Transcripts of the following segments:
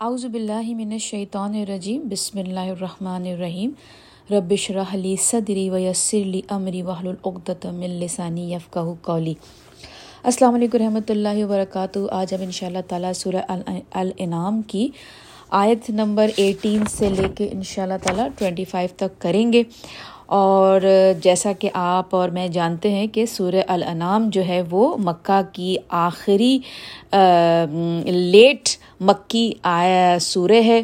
اعوذ باللہ من الشیطان الرجیم، بسم اللہ الرحمن الرحیم۔ ربش رحلی صدری ویسر لی امری وحل العقدۃ من لسانی یفقہ قولی۔ السلام علیکم رحمۃ اللہ وبرکاتہ۔ آج ہم ان شاء اللہ تعالیٰ سورہ الانعام کی آیت نمبر ایٹین سے لے کے ان شاء اللہ تعالیٰ ٹوینٹی فائیو تک کریں گے۔ اور جیسا کہ آپ اور میں جانتے ہیں کہ سورہ الانعام جو ہے وہ مکہ کی آخری لیٹ مکی آیا سورہ ہے۔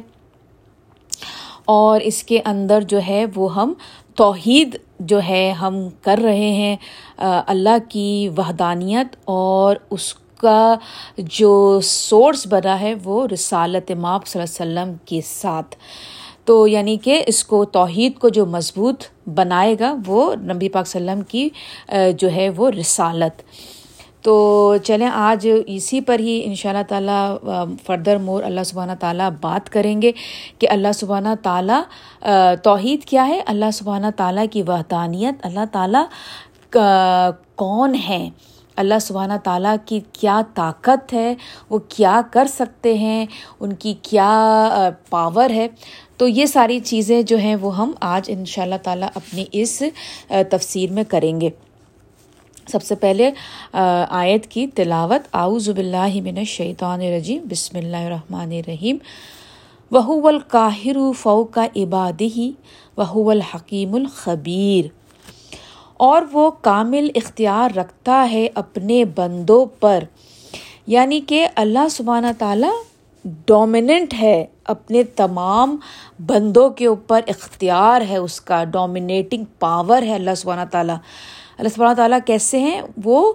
اور اس کے اندر جو ہے وہ ہم توحید جو ہے ہم کر رہے ہیں اللہ کی وحدانیت اور اس کا جو سورس بنا ہے وہ رسالت ماپ صلی اللہ علیہ وسلم کے ساتھ۔ تو یعنی کہ اس کو توحید کو جو مضبوط بنائے گا وہ نبی پاک صلی اللہ علیہ وسلم کی جو ہے وہ رسالت۔ تو چلیں، آج اسی پر ہی ان شاء اللہ تعالیٰ فردر مور اللہ سبحانہ تعالیٰ بات کریں گے کہ اللہ سبحانہ تعالیٰ توحید کیا ہے؟ اللہ سبحانہ تعالیٰ کی وحدانیت، اللہ تعالیٰ کون ہے اللہ سبحانہ تعالیٰ کی کیا طاقت ہے؟ وہ کیا کر سکتے ہیں؟ ان کی کیا پاور ہے؟ تو یہ ساری چیزیں جو ہیں وہ ہم آج ان شاء اللہ تعالیٰ اپنی اس تفسیر میں کریں گے۔ سب سے پہلے آیت کی تلاوت۔ آؤ باللہ من الشیطان الرجیم۔ بسم اللہ الرحمن الرحیم۔ وہو القاہر فو کا عبادی وہو الحکیم الخبیر۔ اور وہ کامل اختیار رکھتا ہے اپنے بندوں پر۔ یعنی کہ اللہ سبحانہ تعالیٰ ڈومیننٹ ہے، اپنے تمام بندوں کے اوپر اختیار ہے، اس کا ڈومینیٹنگ پاور ہے اللہ سبحانہ تعالیٰ۔ اللہ سبحانہ تعالیٰ کیسے ہیں؟ وہ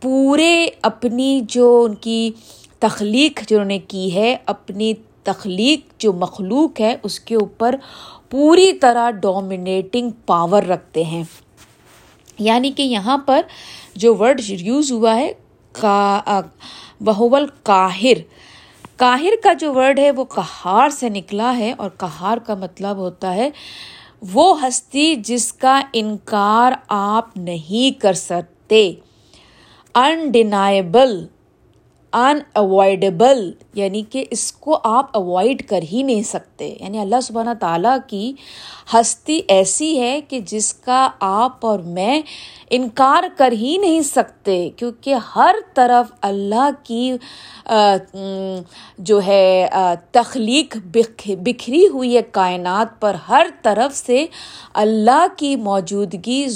پورے اپنی جو ان کی تخلیق جنہوں نے کی ہے، اپنی تخلیق جو مخلوق ہے، اس کے اوپر پوری طرح ڈومینیٹنگ پاور رکھتے ہیں۔ یعنی کہ یہاں پر جو ورڈ یوز ہوا ہے، کا بہول کاہر کاہر کا جو ورڈ ہے، وہ کہار سے نکلا ہے اور کہار کا مطلب ہوتا ہے وہ ہستی جس کا انکار آپ نہیں کر سکتے۔ انڈینائبل ان اوائڈیبل یعنی کہ اس کو آپ اوائڈ کر ہی نہیں سکتے. یعنی اللہ سبحانہ تعالیٰ کی ہستی ایسی ہے کہ جس کا آپ اور میں انکار کر ہی نہیں سکتے، کیونکہ ہر طرف اللہ کی جو ہے تخلیق بکھری ہوئی ہے کائنات پر، ہر طرف سے اللہ کی موجودگی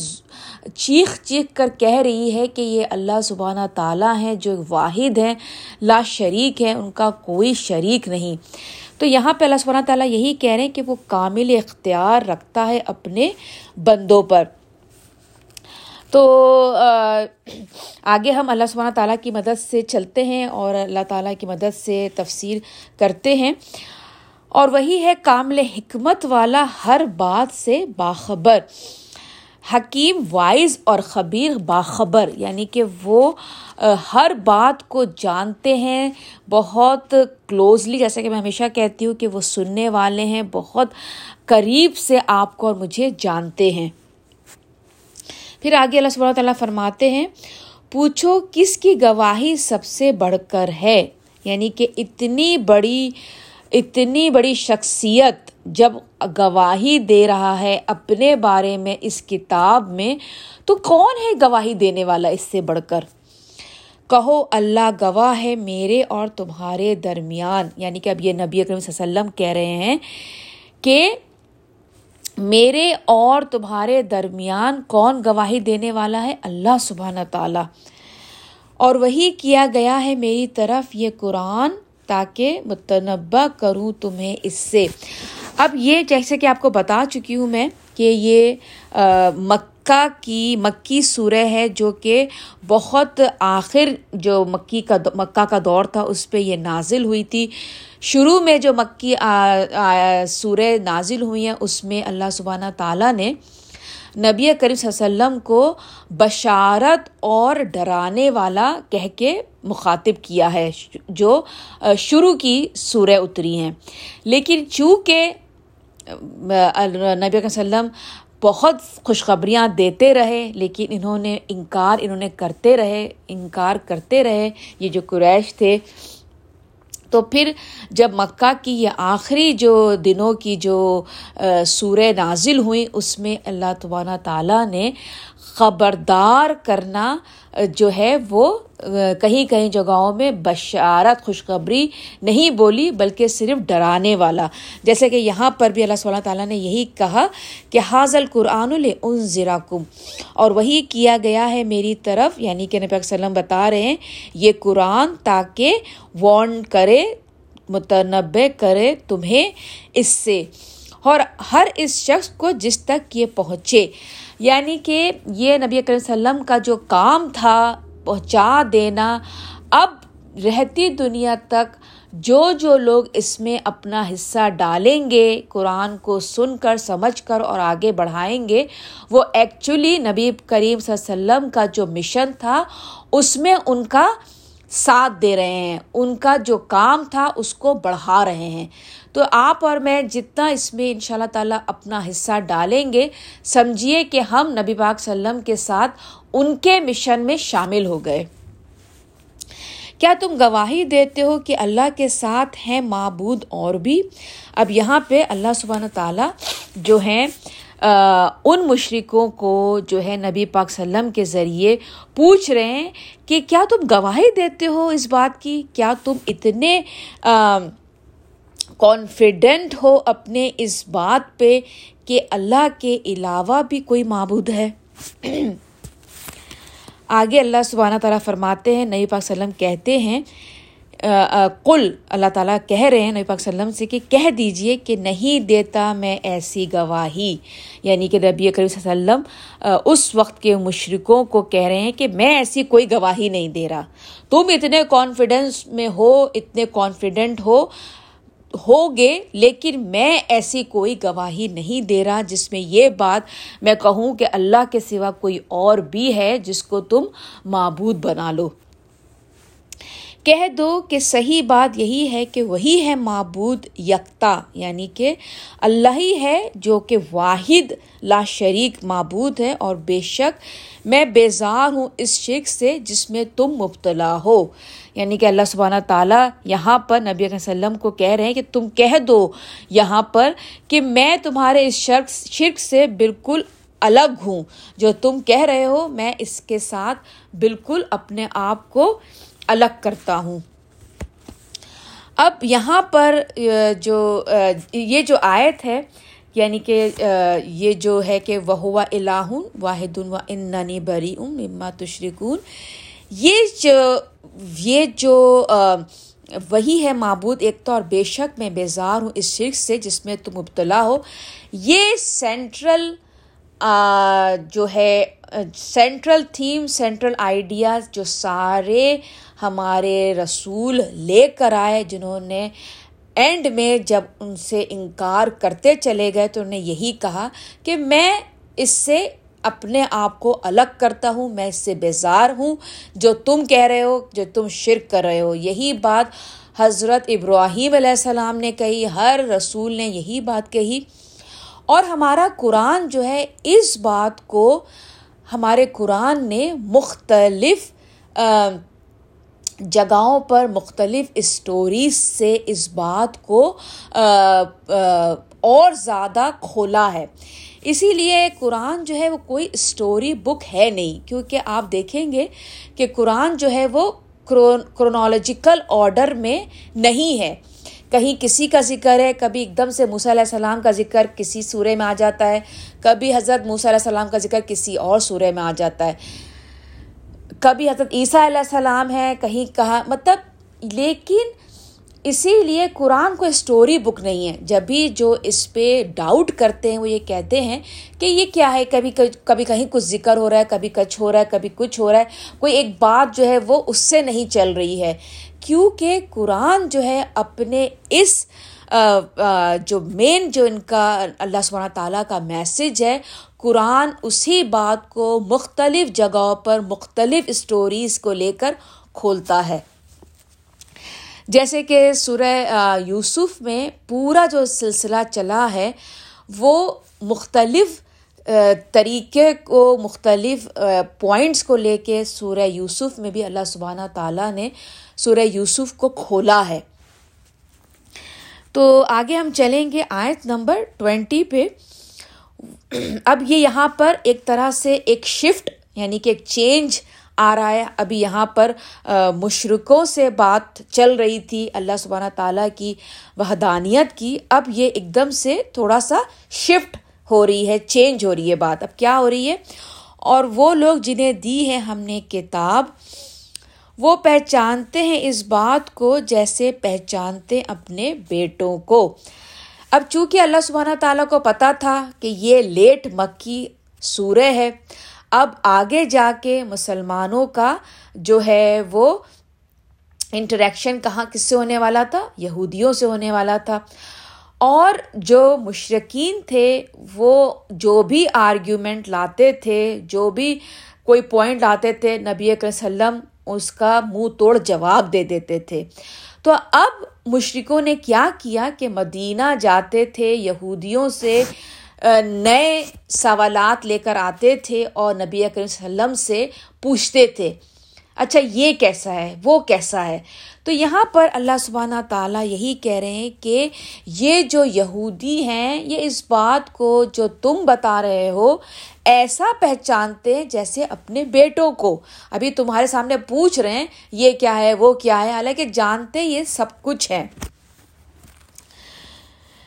چیخ چیخ کر کہہ رہی ہے کہ یہ اللہ سبحانہ تعالیٰ ہیں، جو واحد ہیں، لا شریک ہیں، ان کا کوئی شریک نہیں۔ تو یہاں پہ اللہ سبحانہ تعالیٰ یہی کہہ رہے ہیں کہ وہ کامل اختیار رکھتا ہے اپنے بندوں پر۔ تو آگے ہم اللہ سبحانہ تعالیٰ کی مدد سے چلتے ہیں اور اللہ تعالیٰ کی مدد سے تفسیر کرتے ہیں۔ اور وہی ہے کامل حکمت والا ہر بات سے باخبر۔ حکیم وائز اور خبیر باخبر یعنی کہ وہ ہر بات کو جانتے ہیں بہت کلوزلی جیسا کہ میں ہمیشہ کہتی ہوں کہ وہ سننے والے ہیں، بہت قریب سے آپ کو اور مجھے جانتے ہیں۔ پھر آگے اللہ سب تعالیٰ فرماتے ہیں، پوچھو کس کی گواہی سب سے بڑھ کر ہے؟ یعنی کہ اتنی بڑی اتنی بڑی شخصیت جب گواہی دے رہا ہے اپنے بارے میں اس کتاب میں، تو کون ہے گواہی دینے والا اس سے بڑھ کر؟ کہو، اللہ گواہ ہے میرے اور تمہارے درمیان۔ یعنی کہ اب یہ نبی اکرم صلی اللہ علیہ وسلم کہہ رہے ہیں کہ میرے اور تمہارے درمیان کون گواہی دینے والا ہے؟ اللہ سبحانہ تعالیٰ۔ اور وہی کیا گیا ہے میری طرف، یہ قرآن تاکہ متنبع کروں تمہیں اس سے۔ اب یہ جیسے کہ آپ کو بتا چکی ہوں میں کہ یہ مکہ کی، مکی سورہ ہے جو کہ بہت آخر جو مکی کا مکہ کا دور تھا، اس پہ یہ نازل ہوئی تھی۔ شروع میں جو مکی سورہ نازل ہوئی ہیں، اس میں اللہ سبحانہ تعالیٰ نے نبی کریم صلی اللہ علیہ وسلم کو بشارت اور ڈرانے والا کہہ کے مخاطب کیا ہے، جو شروع کی سورہ اتری ہیں۔ لیکن چونکہ نبی وسلم بہت خوشخبریاں دیتے رہے، لیکن انہوں نے انکار، انہوں نے کرتے رہے، انکار کرتے رہے، یہ جو قریش تھے تو پھر جب مکہ کی یہ آخری جو دنوں کی جو سورہ نازل ہوئیں اس میں اللہ تبارہ تعالیٰ نے خبردار کرنا جو ہے وہ کہیں کہیں جگہوں میں بشارت، خوشخبری نہیں بولی، بلکہ صرف ڈرانے والا۔ جیسے کہ یہاں پر بھی اللہ صلی تعالیٰ نے یہی کہا کہ حاضل قرآن الزراکم اور وہی کیا گیا ہے میری طرف یعنی کہ نبی وسلم بتا رہے ہیں، یہ قرآن تاکہ وارن کرے متنبع کرے تمہیں اس سے۔ اور ہر اس شخص کو جس تک یہ پہنچے۔ یعنی کہ یہ نبی کرم وسلم کا جو کام تھا، پہنچا دینا، اب رہتی دنیا تک جو جو لوگ اس میں اپنا حصہ ڈالیں گے، قرآن کو سن کر، سمجھ کر اور آگے بڑھائیں گے، وہ ایکچولی نبی کریم صلی اللہ علیہ وسلم کا جو مشن تھا، اس میں ان کا ساتھ دے رہے ہیں۔ ان کا جو کام تھا، اس کو بڑھا رہے ہیں۔ تو آپ اور میں جتنا اس میں ان شاء اللہ تعالیٰ اپنا حصہ ڈالیں گے، سمجھیے کہ ہم نبی پاک وسلم کے ساتھ ان کے مشن میں شامل ہو گئے۔ کیا تم گواہی دیتے ہو کہ اللہ کے ساتھ ہیں معبود اور بھی؟ اب یہاں پہ اللہ سبحانہ تعالیٰ جو ہیں ان مشرقوں کو جو ہے نبی پاک وسلم کے ذریعے پوچھ رہے ہیں کہ کیا تم گواہی دیتے ہو اس بات کی؟ کیا تم اتنے کانفیڈنٹ ہو اپنے اس بات پہ کہ اللہ کے علاوہ بھی کوئی معبود ہے؟ آگے اللہ سبحانہ تعالیٰ فرماتے ہیں، نبی پاک وسلم کہتے ہیں کل اللہ تعالیٰ کہہ رہے ہیں نبی پاک وسلم سے کہ کہہ دیجیے کہ نہیں دیتا میں ایسی گواہی۔ یعنی کہ نبی کریم صلی اللہ علیہ وسلم اس وقت کے مشرقوں کو کہہ رہے ہیں کہ میں ایسی کوئی گواہی نہیں دے رہا۔ تم اتنے کانفیڈنس میں ہو، اتنے کانفیڈنٹ ہو، ہوگے، لیکن میں ایسی کوئی گواہی نہیں دے رہا، جس میں یہ بات میں کہوں کہ اللہ کے سوا کوئی اور بھی ہے جس کو تم معبود بنا لو۔ کہہ دو کہ صحیح بات یہی ہے کہ وہی ہے معبود یکتا یعنی کہ اللہ ہی ہے جو کہ واحد، لا شریک معبود ہے اور بے شک میں بیزار ہوں اس شرک سے جس میں تم مبتلا ہو۔ یعنی کہ اللہ سبحانہ تعالیٰ یہاں پر نبی علیہ وسلم کو کہہ رہے ہیں کہ تم کہہ دو یہاں پر کہ میں تمہارے اس شرک شرک سے بالکل الگ ہوں۔ جو تم کہہ رہے ہو میں اس کے ساتھ بالکل اپنے آپ کو الگ کرتا ہوں۔ اب یہاں پر جو یہ جو آیت ہے یعنی کہ یہ جو ہے کہ وہ ہوا الہ واحد و اننی بری ام مما تشرکون، یہ جو یہ جو وہی ہے معبود، ایک تو اور بے شک میں بیزار ہوں اس شرک سے جس میں تم مبتلا ہو۔ یہ سینٹرل جو ہے، سینٹرل تھیم، سینٹرل آئیڈیاز جو سارے ہمارے رسول لے کر آئے جنہوں نے اینڈ میں جب ان سے انکار کرتے چلے گئے تو انہوں نے یہی کہا کہ میں اس سے اپنے آپ کو الگ کرتا ہوں، میں اس سے بیزار ہوں، جو تم کہہ رہے ہو، جو تم شرک کر رہے ہو۔ یہی بات حضرت ابراہیم علیہ السلام نے کہی، ہر رسول نے یہی بات کہی۔ اور ہمارا قرآن جو ہے، اس بات کو ہمارے قرآن نے مختلف جگہوں پر مختلف اسٹوریز سے اس بات کو اور زیادہ کھولا ہے۔ اسی لیے قرآن جو ہے وہ کوئی اسٹوری بک ہے نہیں، کیونکہ آپ دیکھیں گے کہ قرآن جو ہے وہ کرونالوجیکل آرڈر میں نہیں ہے۔ کہیں کسی کا ذکر ہے، کبھی ایک دم سے موسیٰ علیہ السلام کا ذکر کسی سورے میں آ جاتا ہے، کبھی حضرت موسیٰ علیہ السلام کا ذکر کسی اور سورے میں آ جاتا ہے۔ کبھی حضرت عیسیٰ علیہ السلام ہے کہیں کہا مطلب لیکن اسی لیے قرآن کو اسٹوری بک نہیں ہے۔ جب بھی جو اس پہ ڈاؤٹ کرتے ہیں، وہ یہ کہتے ہیں کہ یہ کیا ہے؟ کبھی کبھی کہیں کچھ ذکر ہو رہا ہے، کبھی کچھ ہو رہا ہے، کبھی کچھ ہو رہا ہے۔ کوئی ایک بات جو ہے، وہ اس سے نہیں چل رہی ہے۔ کیونکہ قرآن جو ہے، اپنے اس جو مین جو ان کا اللہ سبحانہ تعالیٰ کا میسج ہے، قرآن اسی بات کو مختلف جگہوں پر مختلف اسٹوریز کو لے کر کھولتا ہے۔ جیسے کہ سورہ یوسف میں پورا جو سلسلہ چلا ہے، وہ مختلف طریقے کو، مختلف پوائنٹس کو لے کے سورہ یوسف میں بھی اللہ سبحانہ تعالیٰ نے سورہ یوسف کو کھولا ہے۔ تو آگے ہم چلیں گے آیت نمبر ٹوینٹی پہ۔ اب یہ یہاں پر ایک طرح سے ایک شفٹ یعنی کہ ایک چینج آ رہا ہے۔ ابھی یہاں پر مشرقوں سے بات چل رہی تھی، اللہ سبحانہ تعالیٰ کی وحدانیت کی۔ اب یہ ایک دم سے تھوڑا سا شفٹ ہو رہی ہے، چینج ہو رہی ہے بات۔ اب کیا ہو رہی ہے؟ اور وہ لوگ جنہیں دی ہے ہم نے کتاب وہ پہچانتے ہیں اس بات کو جیسے پہچانتے اپنے بیٹوں کو۔ اب چونکہ اللہ سبحانہ تعالیٰ کو پتا تھا کہ یہ لیٹ مکی سورہ ہے، اب آگے جا کے مسلمانوں کا جو ہے وہ انٹریکشن کہاں کس سے ہونے والا تھا؟ یہودیوں سے ہونے والا تھا۔ اور جو مشرقین تھے، وہ جو بھی آرگیومنٹ لاتے تھے، جو بھی کوئی پوائنٹ لاتے تھے، نبی وسلم اس کا منہ توڑ جواب دے دیتے تھے۔ تو اب مشرقوں نے کیا کیا کہ مدینہ جاتے تھے، یہودیوں سے نئے سوالات لے کر آتے تھے اور نبی اکرم وسلم سے پوچھتے تھے۔ اچھا یہ کیسا ہے؟ وہ کیسا ہے؟ تو یہاں پر اللہ سبحانہ تعالیٰ یہی کہہ رہے ہیں کہ یہ جو یہودی ہیں، یہ اس بات کو جو تم بتا رہے ہو، ایسا پہچانتے ہیں جیسے اپنے بیٹوں کو۔ ابھی تمہارے سامنے پوچھ رہے ہیں، یہ کیا ہے، وہ کیا ہے؟ حالانکہ جانتے یہ سب کچھ ہے۔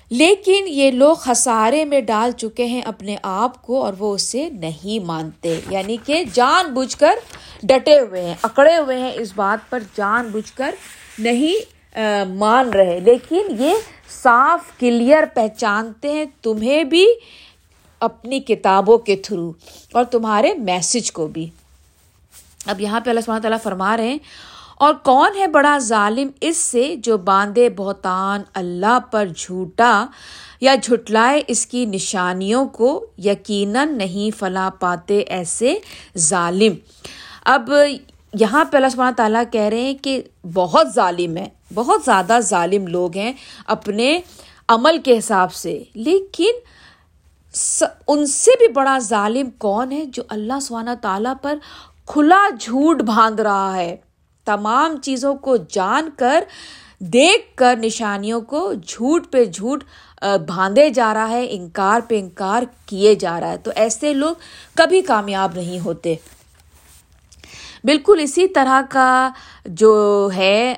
لیکن یہ لوگ خسارے میں ڈال چکے ہیں اپنے آپ کو اور وہ اسے نہیں مانتے۔ یعنی کہ جان بوجھ کر ڈٹے ہوئے ہیں، اکڑے ہوئے ہیں، اس بات پر جان بوجھ کر نہیں مان رہے۔ لیکن یہ صاف، کلیئر پہچانتے ہیں تمہیں بھی اپنی کتابوں کے تھرو اور تمہارے میسج کو بھی۔ اب یہاں پہ اللہ سبحانہ تعالیٰ فرما رہے ہیں، اور کون ہے بڑا ظالم اس سے جو باندھے بہتان اللہ پر جھوٹا یا جھٹلائے اس کی نشانیوں کو یقیناً نہیں فلا پاتے ایسے ظالم؟ اب یہاں پہ اللہ سبحانہ تعالیٰ کہہ رہے ہیں کہ بہت ظالم ہے، بہت زیادہ ظالم لوگ ہیں اپنے عمل کے حساب سے۔ لیکن ان سے بھی بڑا ظالم کون ہے جو اللہ سبحانہ تعالیٰ پر کھلا جھوٹ باندھ رہا ہے؟ تمام چیزوں کو جان کر، دیکھ کر نشانیوں کو جھوٹ پہ جھوٹ باندھے جا رہا ہے، انکار پہ انکار کیے جا رہا ہے۔ تو ایسے لوگ کبھی کامیاب نہیں ہوتے۔ بالکل اسی طرح کا جو ہے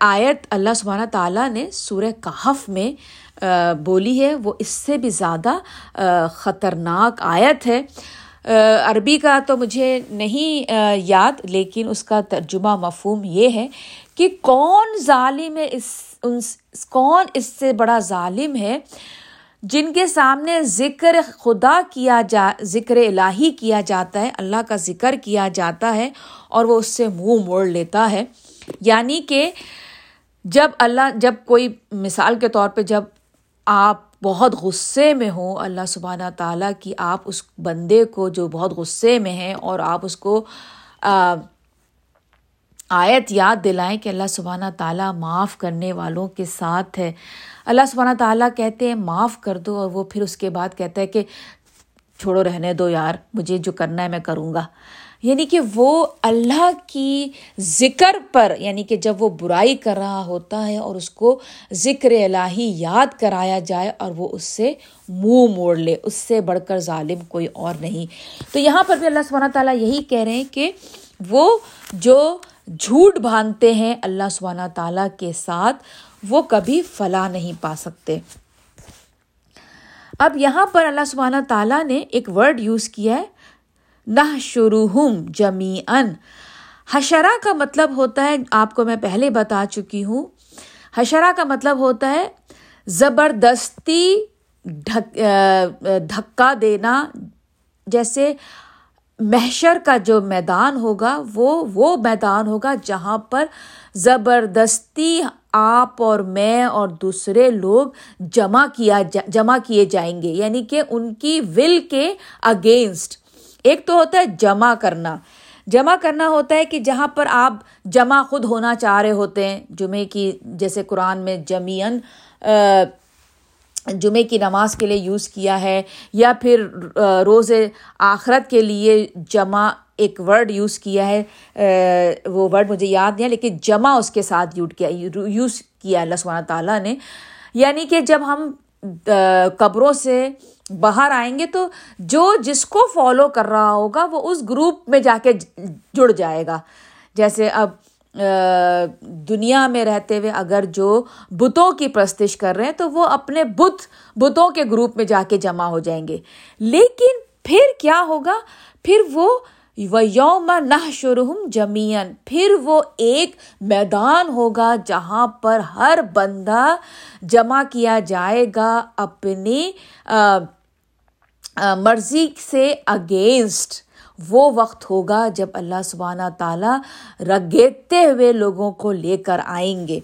آیت اللہ سبحانہ تعالیٰ نے سورہ کہف میں بولی ہے۔ وہ اس سے بھی زیادہ خطرناک آیت ہے۔ عربی کا تو مجھے نہیں یاد، لیکن اس کا ترجمہ مفہوم یہ ہے کہ کون ظالم ہے اس کون اس سے بڑا ظالم ہے۔ جن کے سامنے ذکر خدا کیا جا، ذکر الہی کیا جاتا ہے، اللہ کا ذکر کیا جاتا ہے اور وہ اس سے منہ موڑ لیتا ہے۔ یعنی کہ جب اللہ، جب کوئی مثال کے طور پہ جب آپ بہت غصے میں ہوں، اللہ سبحانہ تعالیٰ کی آپ اس بندے کو جو بہت غصے میں ہیں اور آپ اس کو آیت یاد دلائیں کہ اللہ سبحانہ تعالیٰ معاف کرنے والوں کے ساتھ ہے۔ اللہ سبحانہ تعالیٰ کہتے ہیں، معاف کر دو اور وہ پھر اس کے بعد کہتا ہے کہ چھوڑو رہنے دو یار، مجھے جو کرنا ہے میں کروں گا۔ یعنی کہ وہ اللہ کی ذکر پر یعنی کہ جب وہ برائی کر رہا ہوتا ہے اور اس کو ذکر الہی یاد کرایا جائے اور وہ اس سے منہ موڑ لے، اس سے بڑھ کر ظالم کوئی اور نہیں۔ تو یہاں پر بھی اللہ سبحانہ تعالیٰ یہی کہہ رہے ہیں کہ وہ جو جھوٹ باندھتے ہیں اللہ سبحانہ تعالیٰ کے ساتھ، وہ کبھی فلاح نہیں پا سکتے۔ اب یہاں پر اللہ سبحانہ تعالیٰ نے ایک ورڈ یوز کیا ہے نہ شروحم جمی ان حشرا کا مطلب ہوتا ہے، آپ کو میں پہلے بتا چکی ہوں۔ حشرا کا مطلب ہوتا ہے، زبردستی دھکا دینا، جیسے محشر کا جو میدان ہوگا، وہ وہ میدان ہوگا جہاں پر زبردستی آپ اور میں اور دوسرے لوگ جمع کیا جمع کیے جائیں گے یعنی کہ ان کی ول کے اگینسٹ ایک تو ہوتا ہے جمع کرنا۔ جمع کرنا ہوتا ہے کہ جہاں پر آپ جمع خود ہونا چاہ رہے ہوتے ہیں۔ جمعے کی، جیسے قرآن میں جمیعن جمعے کی نماز کے لیے یوز کیا ہے، یا پھر روز آخرت کے لیے جمع ایک ورڈ یوز کیا ہے وہ ورڈ مجھے یاد نہیں ہے، لیکن جمع اس کے ساتھ یوز کیا یوز کیا اللہ سبحانہ تعالیٰ نے۔ یعنی کہ جب ہم قبروں سے باہر آئیں گے تو جو جس کو فالو کر رہا ہوگا، وہ اس گروپ میں جا کے جڑ جائے گا۔ جیسے اب دنیا میں رہتے ہوئے اگر جو بتوں کی پرستش کر رہے ہیں تو وہ اپنے بت، بتوں کے گروپ میں جا کے جمع ہو جائیں گے۔ لیکن پھر کیا ہوگا؟ پھر وہ یوم نہ شرحم جمین پھر وہ ایک میدان ہوگا جہاں پر ہر بندہ جمع کیا جائے گا اپنی مرضی سے اگینسٹ۔ وہ وقت ہوگا جب اللہ سبحانہ تعالیٰ رگیتے ہوئے لوگوں کو لے کر آئیں گے۔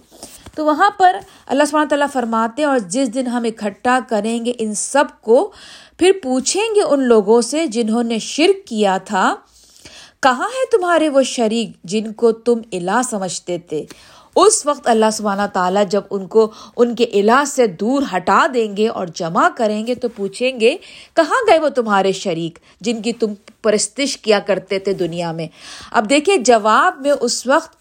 تو وہاں پر اللہ سبحانہ تعالیٰ فرماتے ہیں اور جس دن ہم اکٹھا کریں گے ان سب کو، پھر پوچھیں گے ان لوگوں سے جنہوں نے شرک کیا تھا، کہاں ہے تمہارے وہ شریک جن کو تم الہ سمجھتے تھے؟ اس وقت اللہ سبحانہ تعالیٰ جب ان کو ان کے الہ سے دور ہٹا دیں گے اور جمع کریں گے تو پوچھیں گے، کہاں گئے وہ تمہارے شریک جن کی تم پرستش کیا کرتے تھے دنیا میں؟ اب دیکھیں جواب میں اس وقت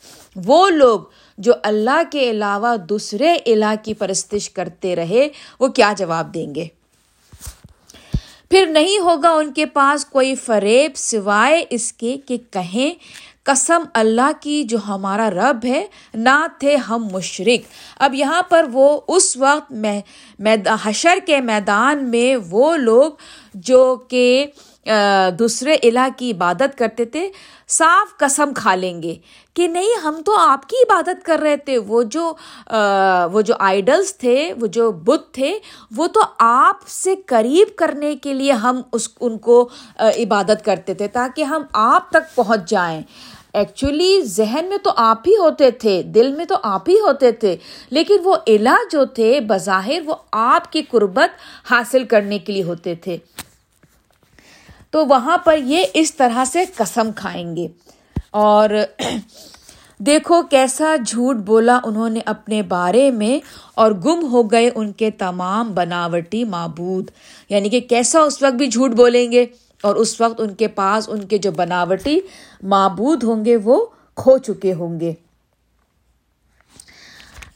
وہ لوگ جو اللہ کے علاوہ دوسرے الہ کی پرستش کرتے رہے، وہ کیا جواب دیں گے؟ پھر نہیں ہوگا ان کے پاس کوئی فریب سوائے اس کے کہ کہیں قسم اللہ کی جو ہمارا رب ہے، نہ تھے ہم مشرق اب یہاں پر وہ اس وقت حشر کے میدان میں وہ لوگ جو کہ دوسرے الہ کی عبادت کرتے تھے، صاف قسم کھا لیں گے۔ کہ نہیں، ہم تو آپ کی عبادت کر رہے تھے۔ وہ جو وہ جو آئیڈلس تھے، وہ جو بت تھے، وہ تو آپ سے قریب کرنے کے لیے ہم اس، ان کو عبادت کرتے تھے تاکہ ہم آپ تک پہنچ جائیں۔ ایکچولی ذہن میں تو آپ ہی ہوتے تھے، دل میں تو آپ ہی ہوتے تھے۔ لیکن وہ الہ جو تھے، بظاہر وہ آپ کی قربت حاصل کرنے کے لیے ہوتے تھے۔ تو وہاں پر یہ اس طرح سے قسم کھائیں گے۔ اور دیکھو کیسا جھوٹ بولا انہوں نے اپنے بارے میں اور گم ہو گئے ان کے تمام بناوٹی معبود۔ یعنی کہ کیسا اس وقت بھی جھوٹ بولیں گے اور اس وقت ان کے پاس ان کے جو بناوٹی معبود ہوں گے وہ کھو چکے ہوں گے۔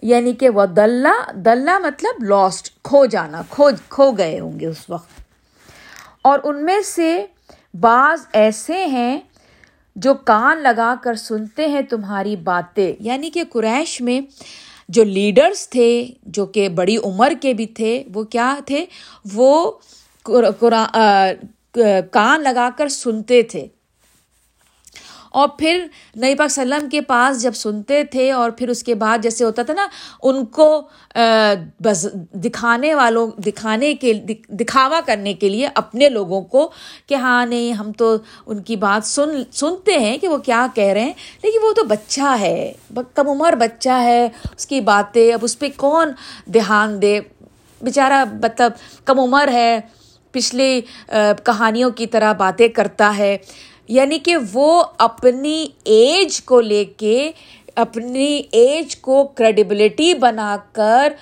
یعنی کہ وہ دلہ دلہ مطلب لاسٹ کھو جانا، کھو کھو گئے ہوں گے اس وقت۔ اور ان میں سے بعض ایسے ہیں جو کان لگا کر سنتے ہیں تمہاری باتیں۔ یعنی کہ قریش میں جو لیڈرس تھے، جو کہ بڑی عمر کے بھی تھے، وہ کیا تھے؟ وہ کان لگا کر سنتے تھے۔ اور پھر نئی پاک سلم کے پاس جب سنتے تھے اور پھر اس کے بعد جیسے ہوتا تھا نا، ان کو بس دکھانے والوں، دکھانے کے دکھاوا کرنے کے لیے اپنے لوگوں کو کہ ہاں نہیں، ہم تو ان کی بات سن، سنتے ہیں کہ وہ کیا کہہ رہے ہیں، لیکن وہ تو بچہ ہے کم عمر بچہ ہے، اس کی باتیں، اب اس پہ کون دھیان دے؟ بیچارہ مطلب کم عمر ہے، پچھلی کہانیوں کی طرح باتیں کرتا ہے۔ یعنی کہ وہ اپنی ایج کو لے کے اپنی ایج کو کریڈیبلٹی بنا کر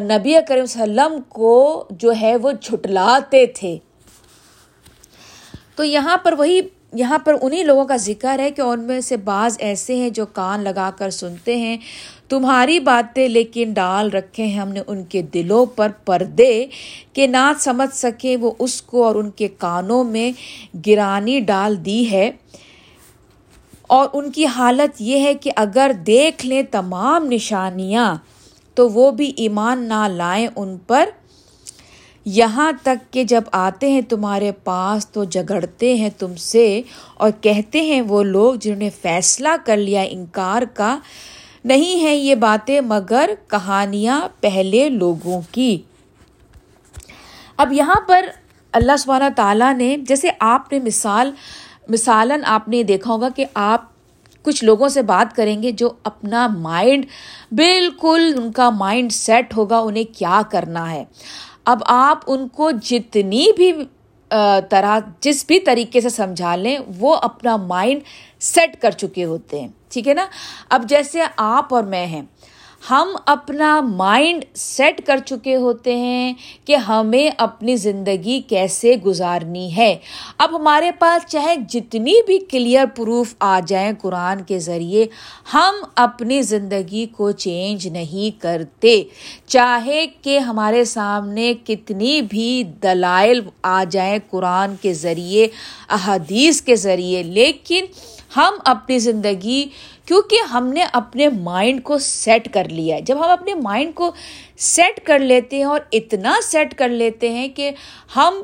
نبی کریم وسلم کو جو ہے وہ جھٹلاتے تھے۔ تو یہاں پر وہی، یہاں پر انہیں لوگوں کا ذکر ہے کہ ان میں سے بعض ایسے ہیں جو کان لگا کر سنتے ہیں۔ تمہاری باتیں لیکن ڈال رکھے ہیں ہم نے ان کے دلوں پر پردے کہ نہ سمجھ سکے وہ اس کو اور ان کے کانوں میں گرانی ڈال دی ہے۔ اور ان کی حالت یہ ہے کہ اگر دیکھ لیں تمام نشانیاں تو وہ بھی ایمان نہ لائیں ان پر۔ یہاں تک کہ جب آتے ہیں تمہارے پاس تو جگڑتے ہیں تم سے اور کہتے ہیں وہ لوگ جنہوں نے فیصلہ کر لیا انکار کا نہیں ہے یہ باتیں مگر کہانیاں پہلے لوگوں کی۔ اب یہاں پر اللہ سبحانہ تعالیٰ نے، جیسے آپ نے مثال، مثالاً آپ نے دیکھا ہوگا کہ آپ کچھ لوگوں سے بات کریں گے جو اپنا مائنڈ بالکل ان کا مائنڈ سیٹ ہوگا انہیں کیا کرنا ہے۔ اب آپ ان کو جتنی بھی طرح جس بھی طریقے سے سمجھا لیں، وہ اپنا مائنڈ سیٹ کر چکے ہوتے ہیں۔ ٹھیک ہے نا؟ اب جیسے آپ اور میں ہیں۔ ہم اپنا مائنڈ سیٹ کر چکے ہوتے ہیں کہ ہمیں اپنی زندگی کیسے گزارنی ہے۔ اب ہمارے پاس چاہے جتنی بھی کلیئر پروف آ جائیں قرآن کے ذریعے، ہم اپنی زندگی کو چینج نہیں کرتے۔ چاہے کہ ہمارے سامنے کتنی بھی دلائل آ جائیں قرآن کے ذریعے، احادیث کے ذریعے، لیکن ہم اپنی زندگی کیونکہ ہم نے اپنے مائنڈ کو سیٹ کر لیا ہے۔ جب ہم اپنے مائنڈ کو سیٹ کر لیتے ہیں اور اتنا سیٹ کر لیتے ہیں کہ ہم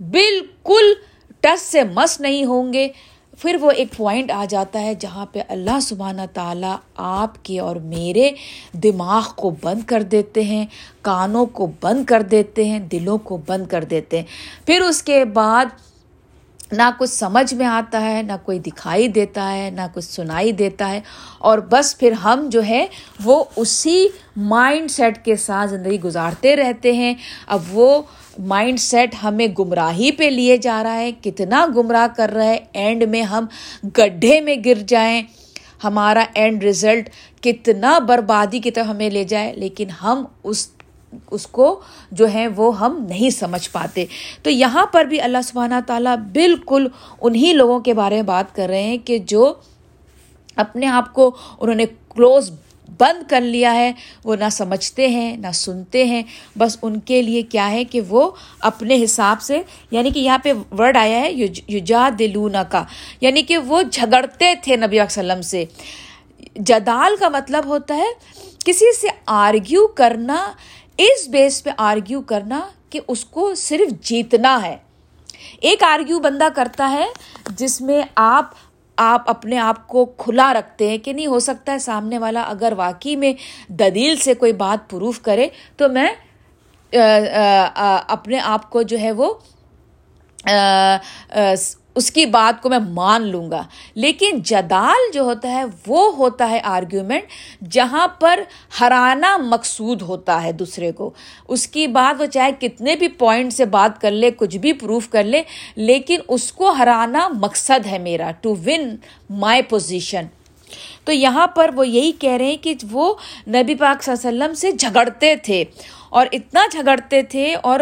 بالکل ٹس سے مس نہیں ہوں گے، پھر وہ ایک پوائنٹ آ جاتا ہے جہاں پہ اللہ سبحانہ تعالیٰ آپ کے اور میرے دماغ کو بند کر دیتے ہیں، کانوں کو بند کر دیتے ہیں، دلوں کو بند کر دیتے ہیں۔ پھر اس کے بعد نہ کچھ سمجھ میں آتا ہے، نہ کوئی دکھائی دیتا ہے، نہ کچھ سنائی دیتا ہے۔ اور بس پھر ہم جو ہے وہ اسی مائنڈ سیٹ کے ساتھ زندگی گزارتے رہتے ہیں۔ اب وہ مائنڈ سیٹ ہمیں گمراہی پہ لیے جا رہا ہے، کتنا گمراہ کر رہا ہے۔ اینڈ میں ہم گڈھے میں گر جائیں۔ ہمارا اینڈ رزلٹ کتنا بربادی کی طرف ہمیں لے جائے۔ لیکن ہم اس اس کو جو ہے وہ ہم نہیں سمجھ پاتے۔ تو یہاں پر بھی اللہ سبحانہ تعالیٰ بالکل انہیں لوگوں کے بارے میں بات کر رہے ہیں کہ جو اپنے آپ کو انہوں نے کلوز بند کر لیا ہے، وہ نہ سمجھتے ہیں، نہ سنتے ہیں۔ بس ان کے لیے کیا ہے کہ وہ اپنے حساب سے یعنی کہ یہاں پہ ورڈ آیا ہے یوجا دلونا کا یعنی کہ وہ جھگڑتے تھے نبی وسلم سے۔ جدال کا مطلب ہوتا ہے کسی سے آرگیو کرنا اس بیس پہ آرگیو کرنا کہ اس کو صرف جیتنا ہے۔ ایک آرگیو بندہ کرتا ہے جس میں آپ آپ اپنے آپ کو کھلا رکھتے ہیں کہ نہیں، ہو سکتا ہے سامنے والا اگر واقعی میں دلیل سے کوئی بات پروف کرے تو میں اپنے آپ کو جو ہے وہ اس کی بات کو میں مان لوں گا۔ لیکن جدال جو ہوتا ہے، وہ ہوتا ہے آرگیومنٹ جہاں پر ہرانا مقصود ہوتا ہے دوسرے کو۔ اس کی بات وہ چاہے کتنے بھی پوائنٹ سے بات کر لے، کچھ بھی پروف کر لے، لیکن اس کو ہرانا مقصد ہے میرا ٹو ون مائی پوزیشن تو یہاں پر وہ یہی کہہ رہے ہیں کہ وہ نبی پاک صلی اللہ علیہ وسلم سے جھگڑتے تھے۔ اور اتنا جھگڑتے تھے اور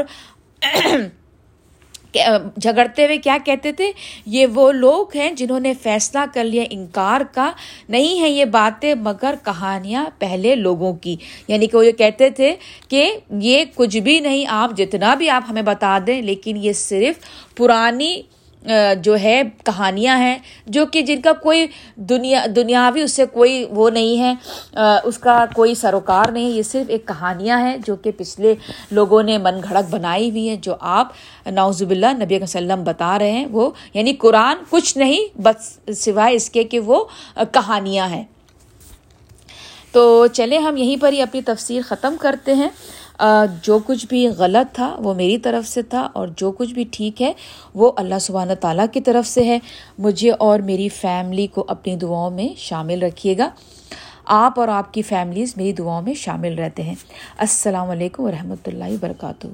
جھگڑتے ہوئے کیا کہتے تھے؟ یہ وہ لوگ ہیں جنہوں نے فیصلہ کر لیا انکار کا۔ نہیں ہے یہ باتیں مگر کہانیاں پہلے لوگوں کی۔ یعنی کہ وہ یہ کہتے تھے کہ یہ کچھ بھی نہیں، آپ جتنا بھی آپ ہمیں بتا دیں، لیکن یہ صرف پرانی جو ہے کہانیاں ہیں، جو کہ جن کا کوئی دنیا، دنیاوی اس سے کوئی وہ نہیں ہے۔ اس کا کوئی سروکار نہیں، یہ صرف ایک کہانیاں ہیں جو کہ پچھلے لوگوں نے من گھڑک بنائی ہوئی ہیں، جو آپ نوزب اللہ نبی وسلم بتا رہے ہیں۔ وہ یعنی قرآن کچھ نہیں، بس سوائے اس کے کہ وہ کہانیاں ہیں۔ تو چلے ہم یہیں پر ہی اپنی تفسیر ختم کرتے ہیں۔ جو کچھ بھی غلط تھا، وہ میری طرف سے تھا اور جو کچھ بھی ٹھیک ہے، وہ اللہ سبحانہ تعالیٰ کی طرف سے ہے۔ مجھے اور میری فیملی کو اپنی دعاؤں میں شامل رکھیے گا۔ آپ اور آپ کی فیملیز میری دعاؤں میں شامل رہتے ہیں۔ السلام علیکم ورحمۃ اللہ وبرکاتہ۔